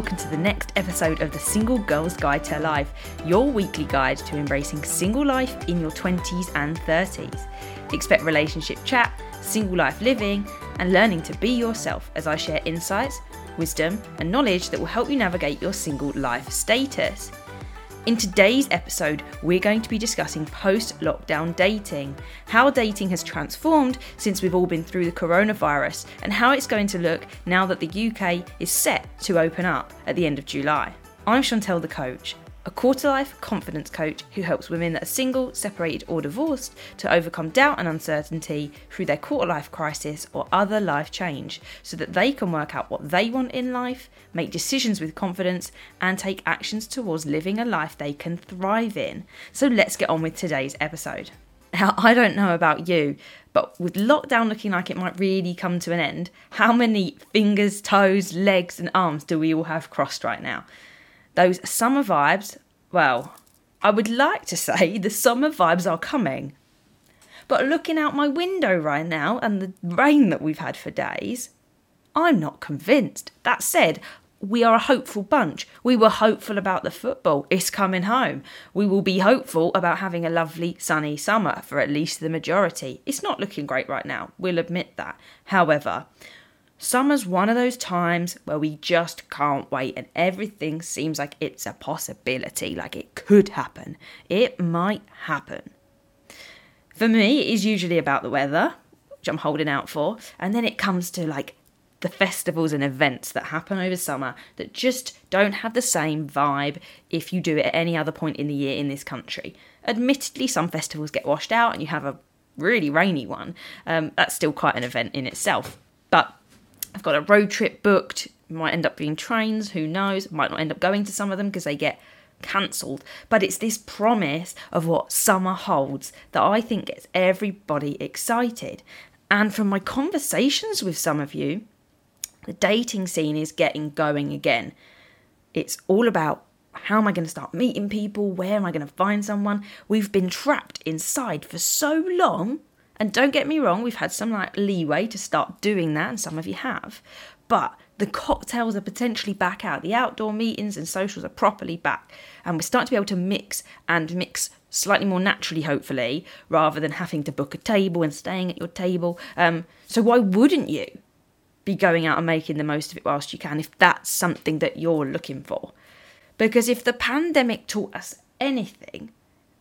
Welcome to the next episode of the Single Girl's Guide to Life, your weekly guide to embracing single life in your 20s and 30s. Expect relationship chat, single life living, and learning to be yourself as I share insights, wisdom, and knowledge that will help you navigate your single life status. In today's episode, we're going to be discussing post lockdown dating, how dating has transformed since we've all been through the coronavirus, and how it's going to look now that the UK is set to open up at the end of July. I'm Chantelle the coach, a quarter life confidence coach who helps women that are single, separated, or divorced to overcome doubt and uncertainty through their quarter life crisis or other life change so that they can work out what they want in life, make decisions with confidence, and take actions towards living a life they can thrive in. So let's get on with today's episode. Now, I don't know about you, but with lockdown looking like it might really come to an end, how many fingers, toes, legs, and arms do we all have crossed right now? Those summer vibes, well, I would like to say the summer vibes are coming. But looking out my window right now and the rain that we've had for days, I'm not convinced. That said, we are a hopeful bunch. We were hopeful about the football. It's coming home. We will be hopeful about having a lovely sunny summer for at least the majority. It's not looking great right now, we'll admit that. However, Summer's one of those times where we just can't wait and everything seems like it's a possibility, like it could happen. It might happen. For me, it is usually about the weather, which I'm holding out for, and then it comes to like the festivals and events that happen over summer that just don't have the same vibe if you do it at any other point in the year in this country. Admittedly, some festivals get washed out and you have a really rainy one. Um, that's still quite an event in itself. But I've got a road trip booked. Might end up being trains, who knows? Might not end up going to some of them because they get cancelled. But it's this promise of what summer holds that I think gets everybody excited. And from my conversations with some of you, the dating scene is getting going again. It's all about how am I going to start meeting people? Where am I going to find someone? We've been trapped inside for so long and don't get me wrong, we've had some like leeway to start doing that, and some of you have. But the cocktails are potentially back out. The outdoor meetings and socials are properly back. And we're starting to be able to mix and mix slightly more naturally, hopefully, rather than having to book a table and staying at your table. Um, so why wouldn't you be going out and making the most of it whilst you can if that's something that you're looking for? Because if the pandemic taught us anything,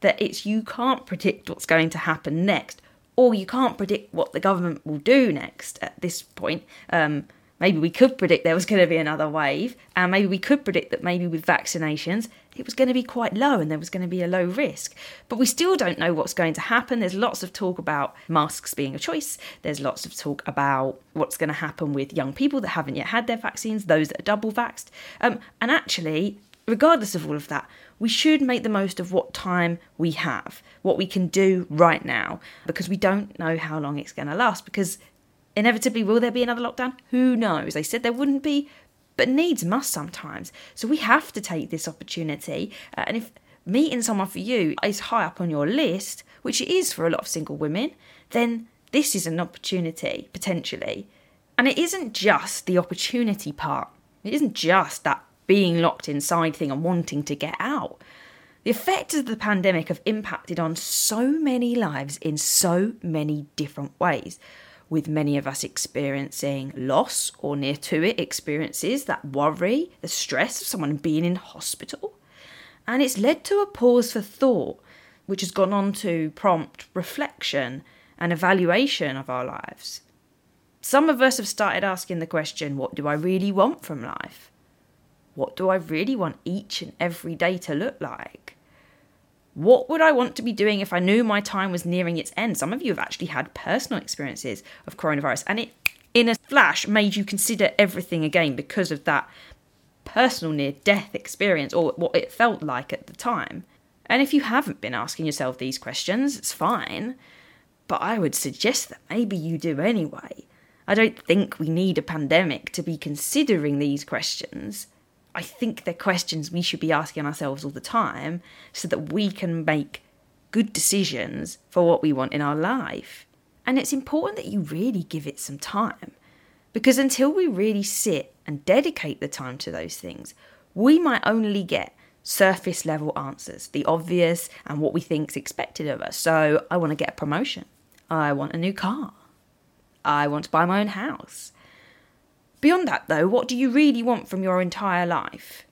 that it's you can't predict what's going to happen next or you can't predict what the government will do next at this point. Um, maybe we could predict there was going to be another wave, and maybe we could predict that maybe with vaccinations it was going to be quite low and there was going to be a low risk. But we still don't know what's going to happen. There's lots of talk about masks being a choice, there's lots of talk about what's going to happen with young people that haven't yet had their vaccines, those that are double vaxxed. Um, and actually, regardless of all of that, we should make the most of what time we have, what we can do right now, because we don't know how long it's going to last. Because inevitably, will there be another lockdown? Who knows? They said there wouldn't be, but needs must sometimes. So we have to take this opportunity. Uh, and if meeting someone for you is high up on your list, which it is for a lot of single women, then this is an opportunity potentially. And it isn't just the opportunity part. It isn't just that being locked inside thing and wanting to get out. The effects of the pandemic have impacted on so many lives in so many different ways, with many of us experiencing loss or near to it experiences, that worry, the stress of someone being in hospital. And it's led to a pause for thought, which has gone on to prompt reflection and evaluation of our lives. Some of us have started asking the question what do I really want from life? What do I really want each and every day to look like? What would I want to be doing if I knew my time was nearing its end? Some of you have actually had personal experiences of coronavirus, and it, in a flash, made you consider everything again because of that personal near death experience or what it felt like at the time. And if you haven't been asking yourself these questions, it's fine. But I would suggest that maybe you do anyway. I don't think we need a pandemic to be considering these questions. I think they're questions we should be asking ourselves all the time so that we can make good decisions for what we want in our life. And it's important that you really give it some time because until we really sit and dedicate the time to those things, we might only get surface level answers, the obvious and what we think is expected of us. So, I want to get a promotion. I want a new car. I want to buy my own house. Beyond that, though, what do you really want from your entire life?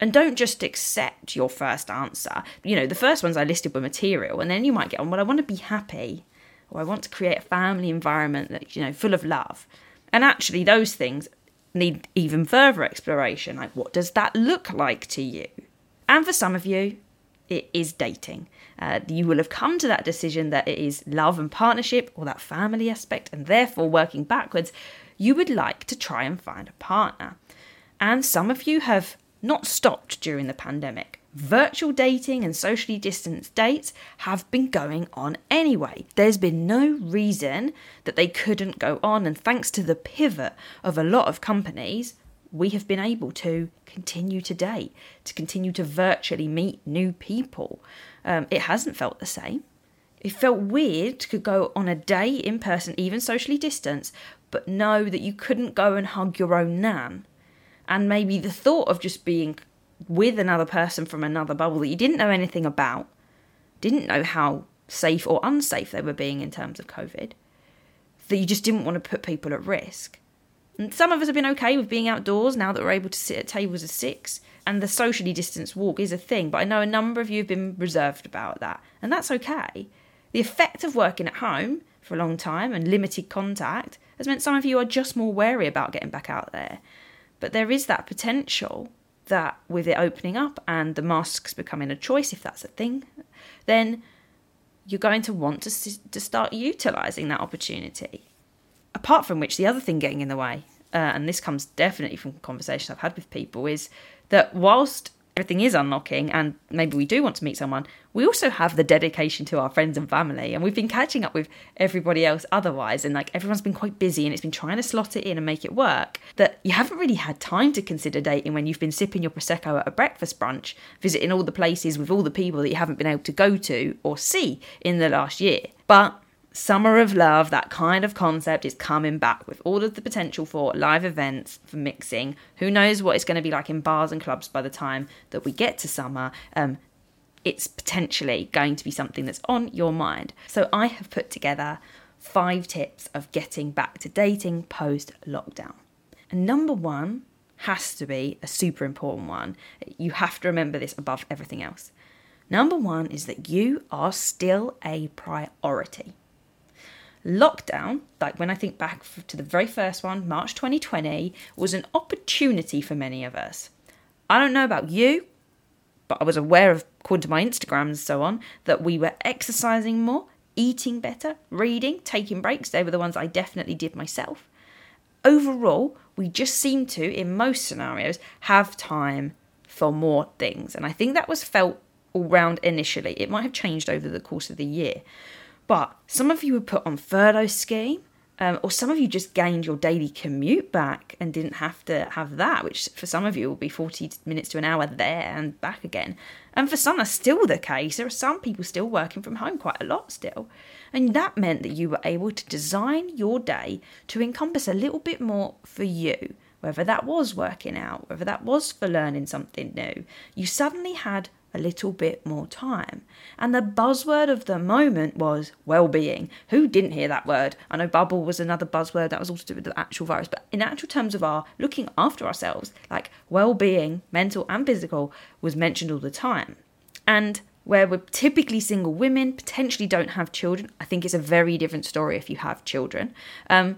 And don't just accept your first answer. You know, the first ones I listed were material, and then you might get on, well, I want to be happy, or I want to create a family environment that, you know, full of love. And actually, those things need even further exploration. Like, what does that look like to you? And for some of you, it is dating. Uh, you will have come to that decision that it is love and partnership or that family aspect, and therefore working backwards, you would like to try and find a partner. And some of you have not stopped during the pandemic. Virtual dating and socially distanced dates have been going on anyway. There's been no reason that they couldn't go on, and thanks to the pivot of a lot of companies, we have been able to continue to date, to continue to virtually meet new people. Um, it hasn't felt the same. It felt weird to go on a day in person, even socially distanced, but know that you couldn't go and hug your own nan. And maybe the thought of just being with another person from another bubble that you didn't know anything about, didn't know how safe or unsafe they were being in terms of COVID, that you just didn't want to put people at risk. And some of us have been okay with being outdoors now that we're able to sit at tables of six, and the socially distanced walk is a thing, but I know a number of you have been reserved about that, and that's okay. The effect of working at home for a long time and limited contact has meant some of you are just more wary about getting back out there. But there is that potential that with it opening up and the masks becoming a choice, if that's a thing, then you're going to want to, to start utilising that opportunity apart from which, the other thing getting in the way, uh, and this comes definitely from conversations I've had with people, is that whilst everything is unlocking and maybe we do want to meet someone, we also have the dedication to our friends and family. And we've been catching up with everybody else otherwise. And like everyone's been quite busy and it's been trying to slot it in and make it work. That you haven't really had time to consider dating when you've been sipping your Prosecco at a breakfast brunch, visiting all the places with all the people that you haven't been able to go to or see in the last year. But Summer of Love, that kind of concept is coming back with all of the potential for live events, for mixing. Who knows what it's going to be like in bars and clubs by the time that we get to summer. Um, it's potentially going to be something that's on your mind. So I have put together five tips of getting back to dating post lockdown. And number one has to be a super important one. You have to remember this above everything else. Number one is that you are still a priority lockdown, like when I think back to the very first one, March 2020, was an opportunity for many of us. I don't know about you, but I was aware of, according to my Instagram and so on, that we were exercising more, eating better, reading, taking breaks. They were the ones I definitely did myself. Overall, we just seemed to, in most scenarios, have time for more things. And I think that was felt all round initially. It might have changed over the course of the year. But some of you were put on furlough scheme, um, or some of you just gained your daily commute back and didn't have to have that, which for some of you will be 40 minutes to an hour there and back again. And for some, that's still the case. There are some people still working from home quite a lot still. And that meant that you were able to design your day to encompass a little bit more for you, whether that was working out, whether that was for learning something new. You suddenly had a little bit more time. And the buzzword of the moment was well-being. Who didn't hear that word? I know bubble was another buzzword that was also to do with the actual virus, but in actual terms of our looking after ourselves, like well-being, mental and physical, was mentioned all the time. And where we're typically single women, potentially don't have children, I think it's a very different story if you have children. Um,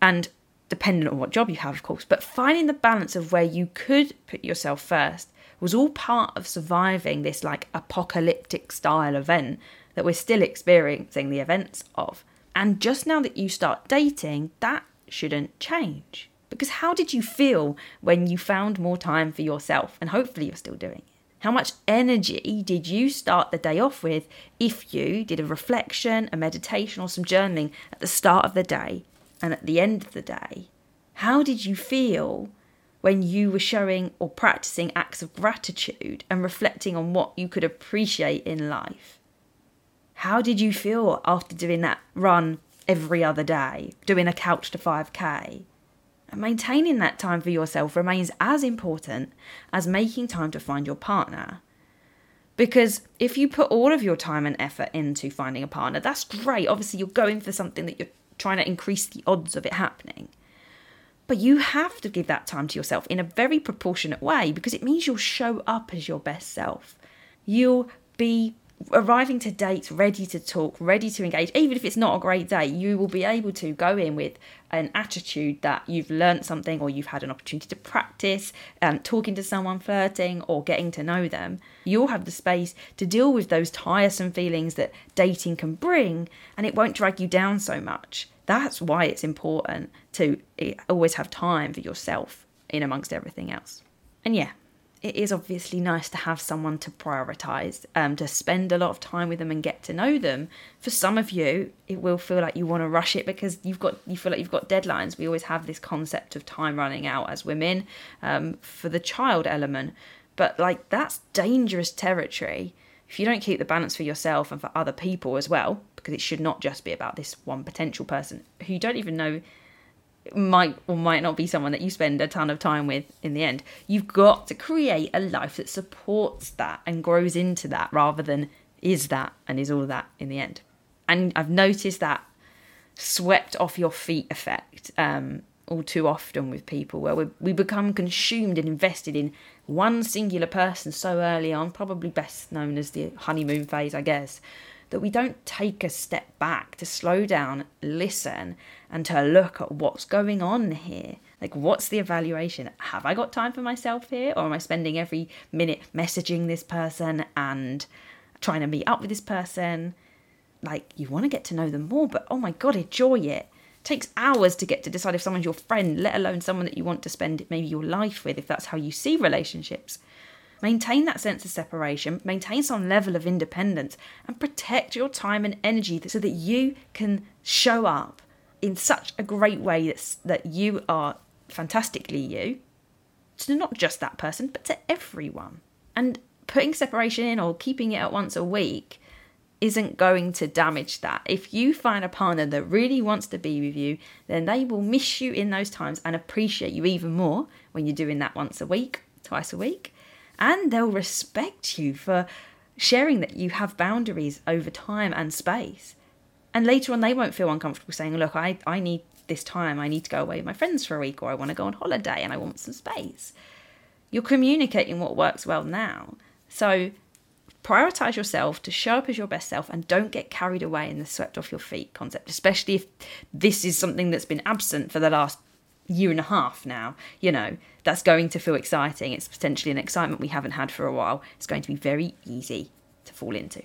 and dependent on what job you have, of course, but finding the balance of where you could put yourself first was all part of surviving this like apocalyptic style event that we're still experiencing the events of. And just now that you start dating, that shouldn't change. Because how did you feel when you found more time for yourself? And hopefully you're still doing it. How much energy did you start the day off with if you did a reflection, a meditation, or some journaling at the start of the day and at the end of the day? How did you feel when you were showing or practicing acts of gratitude and reflecting on what you could appreciate in life? How did you feel after doing that run every other day, doing a couch to 5k? And maintaining that time for yourself remains as important as making time to find your partner. Because if you put all of your time and effort into finding a partner, that's great. Obviously, you're going for something that you're trying to increase the odds of it happening. But you have to give that time to yourself in a very proportionate way because it means you'll show up as your best self. You'll be arriving to dates ready to talk, ready to engage, even if it's not a great day, you will be able to go in with an attitude that you've learnt something or you've had an opportunity to practice um, talking to someone, flirting, or getting to know them. You'll have the space to deal with those tiresome feelings that dating can bring, and it won't drag you down so much. That's why it's important to eh, always have time for yourself in amongst everything else. And yeah, it is obviously nice to have someone to prioritize, um, to spend a lot of time with them and get to know them. For some of you, it will feel like you want to rush it because you've got you feel like you've got deadlines. We always have this concept of time running out as women um, for the child element, but like that's dangerous territory if you don't keep the balance for yourself and for other people as well, because it should not just be about this one potential person who you don't even know might or might not be someone that you spend a ton of time with in the end. You've got to create a life that supports that and grows into that rather than is that and is all of that in the end. And I've noticed that swept off your feet effect um, all too often with people where we, we become consumed and invested in one singular person so early on, probably best known as the honeymoon phase, I guess that we don't take a step back to slow down, listen, and to look at what's going on here. Like, what's the evaluation? Have I got time for myself here? Or am I spending every minute messaging this person and trying to meet up with this person? Like, you want to get to know them more, but oh my God, enjoy it. Takes hours to get to decide if someone's your friend, let alone someone that you want to spend maybe your life with, if that's how you see relationships. Maintain that sense of separation, maintain some level of independence, and protect your time and energy so that you can show up in such a great way that, that you are fantastically you to not just that person, but to everyone. And putting separation in or keeping it at once a week isn't going to damage that. If you find a partner that really wants to be with you, then they will miss you in those times and appreciate you even more when you're doing that once a week, twice a week and they'll respect you for sharing that you have boundaries over time and space. And later on, they won't feel uncomfortable saying, Look, I, I need this time. I need to go away with my friends for a week, or I want to go on holiday and I want some space. You're communicating what works well now. So prioritize yourself to show up as your best self and don't get carried away in the swept off your feet concept, especially if this is something that's been absent for the last year and a half now, you know, that's going to feel exciting. It's potentially an excitement we haven't had for a while. It's going to be very easy to fall into.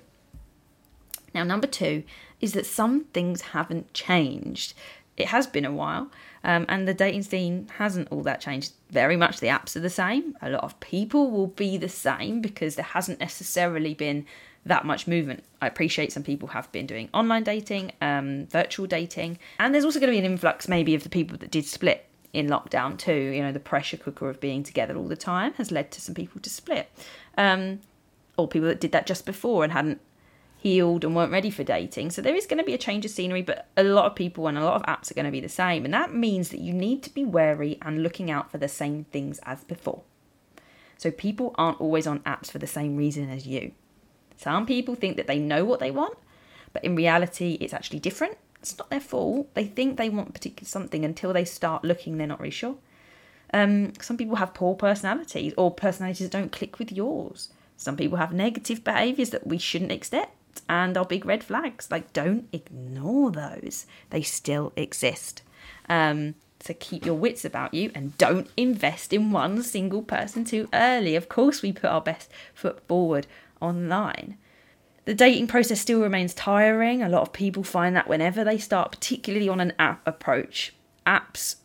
Now, number two is that some things haven't changed. It has been a while, um, and the dating scene hasn't all that changed. Very much the apps are the same. A lot of people will be the same because there hasn't necessarily been that much movement. I appreciate some people have been doing online dating, um, virtual dating, and there's also going to be an influx maybe of the people that did split in lockdown too. You know, the pressure cooker of being together all the time has led to some people to split, um, or people that did that just before and hadn't healed and weren't ready for dating. So there is going to be a change of scenery, but a lot of people and a lot of apps are going to be the same, and that means that you need to be wary and looking out for the same things as before. So people aren't always on apps for the same reason as you. Some people think that they know what they want, but in reality, it's actually different it's not their fault. They think they want particular something until they start looking, they're not really sure. Um, some people have poor personalities or personalities that don't click with yours. Some people have negative behaviours that we shouldn't accept and are big red flags. Like, don't ignore those, they still exist. Um, so keep your wits about you and don't invest in one single person too early. Of course, we put our best foot forward online. The dating process still remains tiring. A lot of people find that whenever they start, particularly on an app approach, apps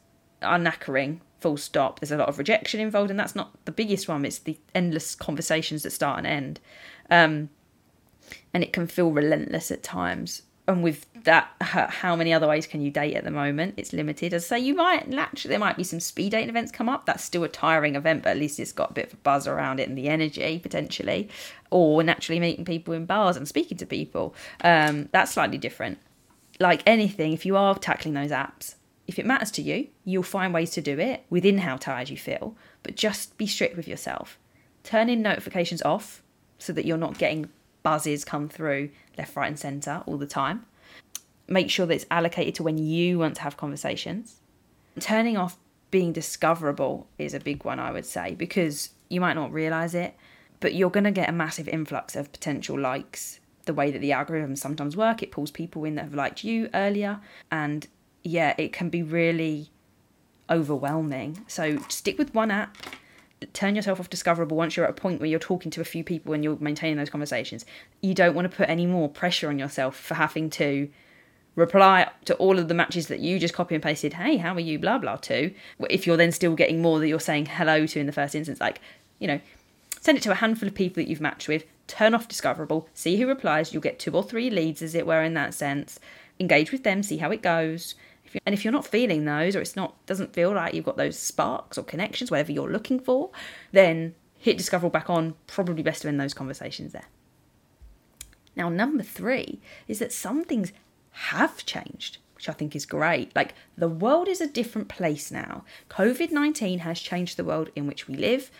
are knackering, full stop. There's a lot of rejection involved, and that's not the biggest one, it's the endless conversations that start and end. Um, and it can feel relentless at times and with that, how many other ways can you date at the moment? It's limited. As I say, you might naturally there might be some speed dating events come up. That's still a tiring event, but at least it's got a bit of a buzz around it and the energy potentially. Or naturally meeting people in bars and speaking to people. Um, that's slightly different. Like anything, if you are tackling those apps, if it matters to you, you'll find ways to do it within how tired you feel, but just be strict with yourself. Turn in notifications off so that you're not getting buzzes come through left, right, and centre all the time. Make sure that it's allocated to when you want to have conversations. Turning off being discoverable is a big one, I would say, because you might not realise it, but you're going to get a massive influx of potential likes. The way that the algorithms sometimes work, it pulls people in that have liked you earlier, and yeah, it can be really overwhelming. So stick with one app, turn yourself off discoverable once you're at a point where you're talking to a few people and you're maintaining those conversations. You don't want to put any more pressure on yourself for having to reply to all of the matches that you just copy and pasted, hey, how are you, blah, blah, to. If you're then still getting more that you're saying hello to in the first instance, like, you know, send it to a handful of people that you've matched with, turn off discoverable, see who replies, you'll get two or three leads, as it were, in that sense. Engage with them, see how it goes and if you're not feeling those or it's not doesn't feel like you've got those sparks or connections whatever you're looking for then hit discoverable back on probably best to end those conversations there now number three is that some things have changed which I think is great. Like, the world is a different place now. COVID 19 has changed the world in which we live.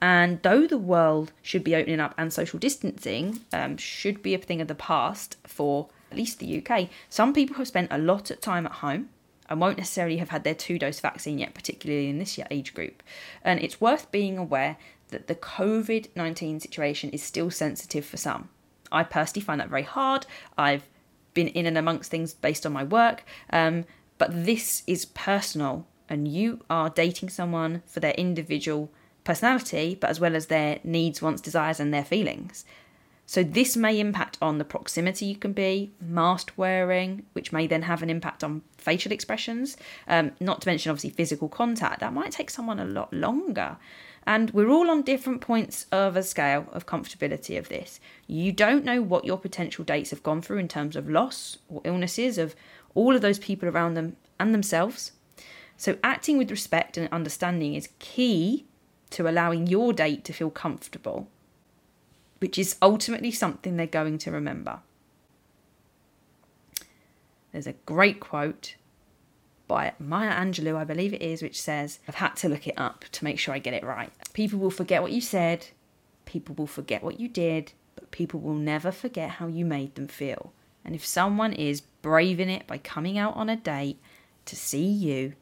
And though the world should be opening up and social distancing um, should be a thing of the past for at least the UK, some people have spent a lot of time at home and won't necessarily have had their two dose vaccine yet, particularly in this age group. And it's worth being aware that the COVID 19 situation is still sensitive for some. I personally find that very hard. I've been in and amongst things based on my work, um, but this is personal, and you are dating someone for their individual personality, but as well as their needs, wants, desires, and their feelings. So, this may impact on the proximity you can be, mask wearing, which may then have an impact on facial expressions, um, not to mention obviously physical contact. That might take someone a lot longer. And we're all on different points of a scale of comfortability of this. You don't know what your potential dates have gone through in terms of loss or illnesses of all of those people around them and themselves. So, acting with respect and understanding is key to allowing your date to feel comfortable which is ultimately something they're going to remember. There's a great quote by Maya Angelou, I believe it is, which says, I've had to look it up to make sure I get it right. People will forget what you said, people will forget what you did, but people will never forget how you made them feel. And if someone is braving it by coming out on a date to see you,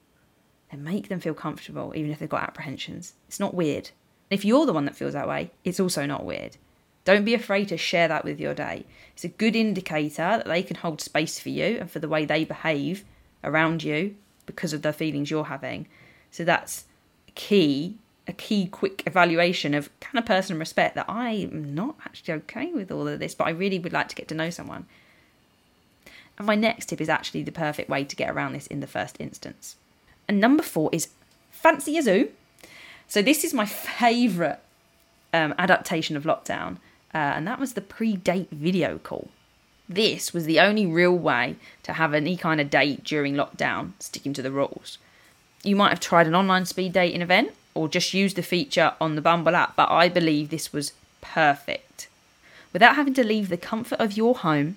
then make them feel comfortable, even if they've got apprehensions. It's not weird. If you're the one that feels that way, it's also not weird. Don't be afraid to share that with your day. It's a good indicator that they can hold space for you and for the way they behave around you because of the feelings you're having. So that's key, a key quick evaluation of kind of personal respect that I'm not actually okay with all of this, but I really would like to get to know someone. And my next tip is actually the perfect way to get around this in the first instance. And number four is fancy a Zoom. So this is my favourite um, adaptation of lockdown uh, and that was the pre date video call. This was the only real way to have any kind of date during lockdown, sticking to the rules. You might have tried an online speed dating event or just used the feature on the Bumble app, but I believe this was perfect. Without having to leave the comfort of your home,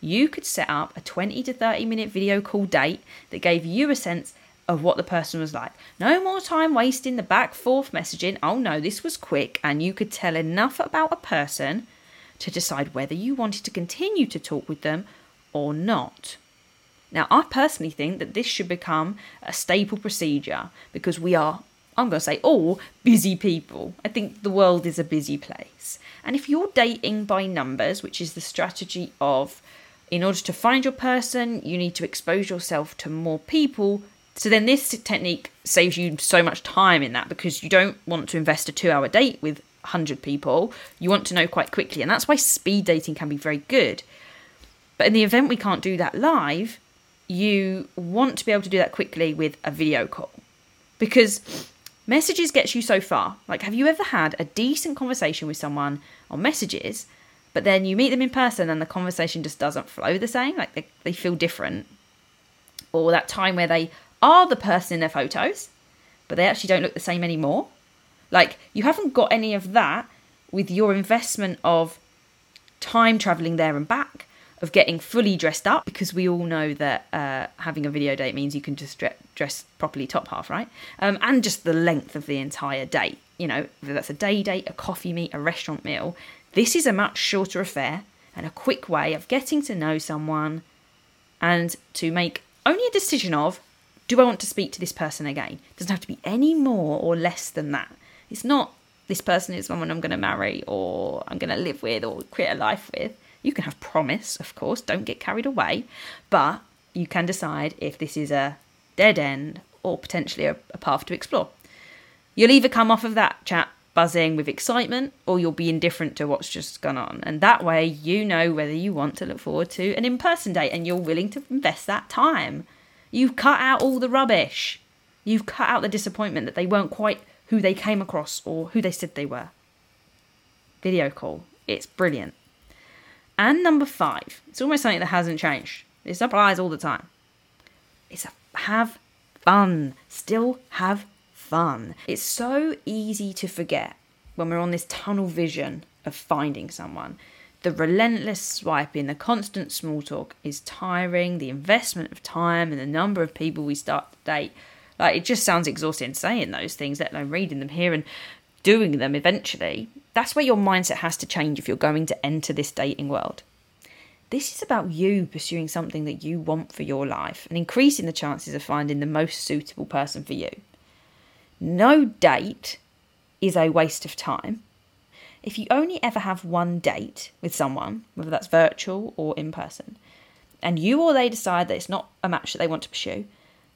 you could set up a 20 to 30 minute video call date that gave you a sense of what the person was like. No more time wasting the back forth messaging. Oh no, this was quick, and you could tell enough about a person to decide whether you wanted to continue to talk with them or not. Now, I personally think that this should become a staple procedure because we are, I'm going to say, all busy people. I think the world is a busy place. And if you're dating by numbers, which is the strategy of in order to find your person, you need to expose yourself to more people so then this technique saves you so much time in that because you don't want to invest a two hour date with 100 people. You want to know quite quickly. And that's why speed dating can be very good. But in the event we can't do that live, you want to be able to do that quickly with a video call. Because messages gets you so far. Like have you ever had a decent conversation with someone on messages, but then you meet them in person and the conversation just doesn't flow the same? Like they, they feel different. Or that time where they are the person in their photos, but they actually don't look the same anymore. Like, you haven't got any of that with your investment of time traveling there and back, of getting fully dressed up because we all know that uh, having a video date means you can just dress, properly top half, right? Um, and just the length of the entire date. You know, that's a day date, a coffee meet, a restaurant meal. This is a much shorter affair and a quick way of getting to know someone and to make only a decision of do I want to speak to this person again? It doesn't have to be any more or less than that. It's not this person is someone I'm going to marry or I'm going to live with or create a life with. You can have promise, of course, don't get carried away, but you can decide if this is a dead end or potentially a, a path to explore. You'll either come off of that chat buzzing with excitement or you'll be indifferent to what's just gone on. And that way you know whether you want to look forward to an in person date and you're willing to invest that time. You've cut out all the rubbish. You've cut out the disappointment that they weren't quite who they came across or who they said they were. Video call. It's brilliant. And number five, it's almost something that hasn't changed. This applies all the time. It's a have fun. Still have fun. It's so easy to forget when we're on this tunnel vision of finding someone. The relentless swiping, the constant small talk is tiring. The investment of time and the number of people we start to date, like it just sounds exhausting saying those things, let alone reading them here and doing them eventually. That's where your mindset has to change if you're going to enter this dating world. This is about you pursuing something that you want for your life and increasing the chances of finding the most suitable person for you. No date is a waste of time. If you only ever have one date with someone, whether that's virtual or in person, and you or they decide that it's not a match that they want to pursue,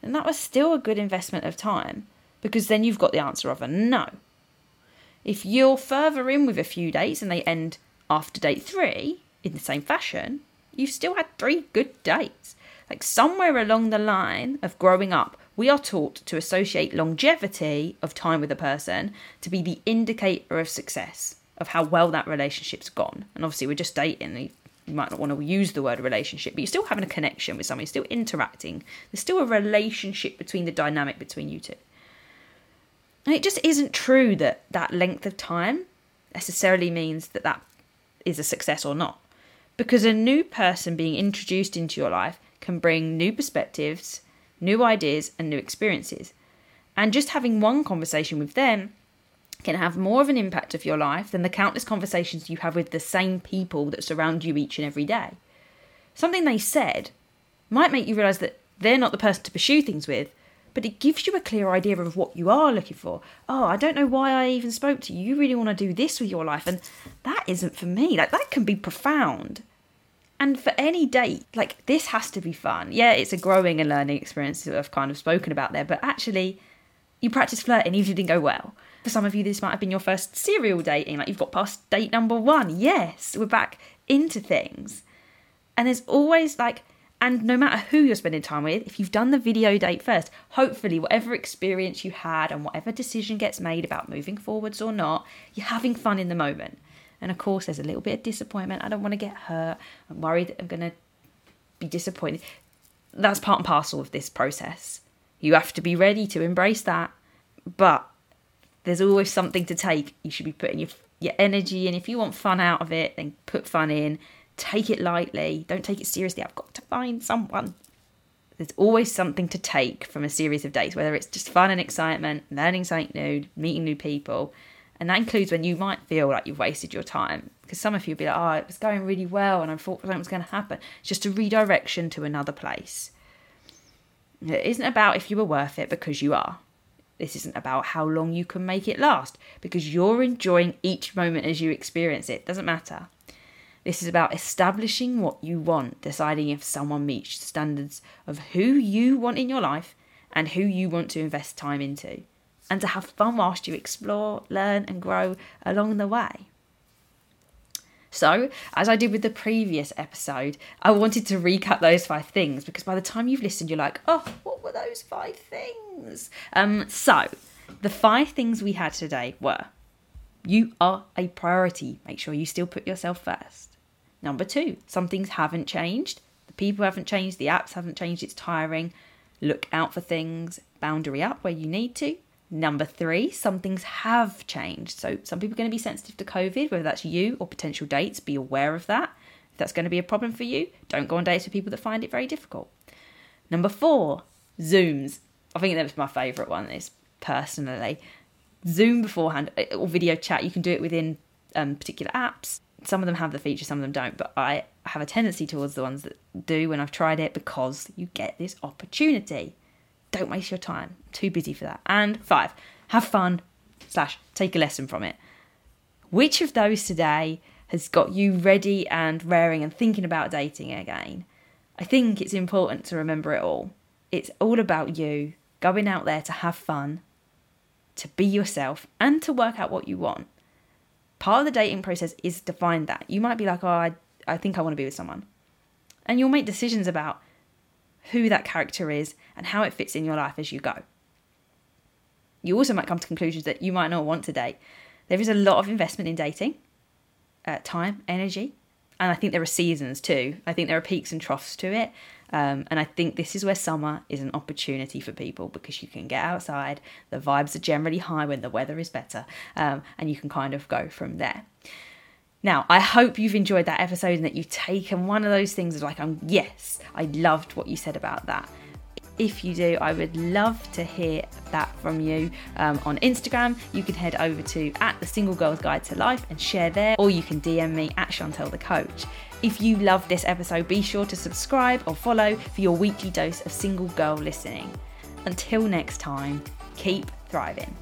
then that was still a good investment of time because then you've got the answer of a no. If you're further in with a few dates and they end after date three in the same fashion, you've still had three good dates. Like somewhere along the line of growing up, we are taught to associate longevity of time with a person to be the indicator of success, of how well that relationship's gone. And obviously, we're just dating. You might not want to use the word relationship, but you're still having a connection with someone, you're still interacting. There's still a relationship between the dynamic between you two. And it just isn't true that that length of time necessarily means that that is a success or not. Because a new person being introduced into your life can bring new perspectives, new ideas, and new experiences. And just having one conversation with them can have more of an impact of your life than the countless conversations you have with the same people that surround you each and every day. Something they said might make you realize that they're not the person to pursue things with, but it gives you a clear idea of what you are looking for. Oh, I don't know why I even spoke to you. You really want to do this with your life, and that isn't for me. Like, that can be profound. And for any date, like this has to be fun. Yeah, it's a growing and learning experience that I've kind of spoken about there, but actually, you practice flirting even if it didn't go well. For some of you, this might have been your first serial dating, like you've got past date number one. Yes, we're back into things. And there's always like, and no matter who you're spending time with, if you've done the video date first, hopefully, whatever experience you had and whatever decision gets made about moving forwards or not, you're having fun in the moment. And of course, there's a little bit of disappointment. I don't want to get hurt. I'm worried that I'm going to be disappointed. That's part and parcel of this process. You have to be ready to embrace that. But there's always something to take. You should be putting your, your energy in. If you want fun out of it, then put fun in. Take it lightly. Don't take it seriously. I've got to find someone. There's always something to take from a series of dates, whether it's just fun and excitement, learning something new, meeting new people, and that includes when you might feel like you've wasted your time. Because some of you will be like, oh, it was going really well and I thought something was going to happen. It's just a redirection to another place. It isn't about if you were worth it because you are. This isn't about how long you can make it last because you're enjoying each moment as you experience it. Doesn't matter. This is about establishing what you want, deciding if someone meets the standards of who you want in your life and who you want to invest time into and to have fun whilst you explore, learn, and grow along the way. So, as I did with the previous episode, I wanted to recap those five things because by the time you've listened, you're like, oh, what were those five things? Um, so, the five things we had today were you are a priority. Make sure you still put yourself first. Number two, some things haven't changed. The people haven't changed, the apps haven't changed, it's tiring. Look out for things, boundary up where you need to. Number three, some things have changed. So, some people are going to be sensitive to COVID, whether that's you or potential dates, be aware of that. If that's going to be a problem for you, don't go on dates with people that find it very difficult. Number four, Zooms. I think that was my favourite one, is personally. Zoom beforehand uh, or video chat, you can do it within um, particular apps. Some of them have the feature, some of them don't, but I have a tendency towards the ones that do when I've tried it because you get this opportunity. Don't waste your time. Too busy for that. And five, have fun slash take a lesson from it. Which of those today has got you ready and raring and thinking about dating again? I think it's important to remember it all. It's all about you going out there to have fun, to be yourself, and to work out what you want. Part of the dating process is to find that. You might be like, oh, I, I think I want to be with someone. And you'll make decisions about who that character is and how it fits in your life as you go. You also might come to conclusions that you might not want to date. There is a lot of investment in dating, uh, time, energy, and I think there are seasons too. I think there are peaks and troughs to it. Um, and I think this is where summer is an opportunity for people because you can get outside, the vibes are generally high when the weather is better, um, and you can kind of go from there. Now, I hope you've enjoyed that episode and that you've taken one of those things like, um, yes, I loved what you said about that. If you do, I would love to hear that from you um, on Instagram. You can head over to at the Single Girls Guide to Life and share there, or you can DM me at Chantelle the Coach. If you love this episode, be sure to subscribe or follow for your weekly dose of single girl listening. Until next time, keep thriving.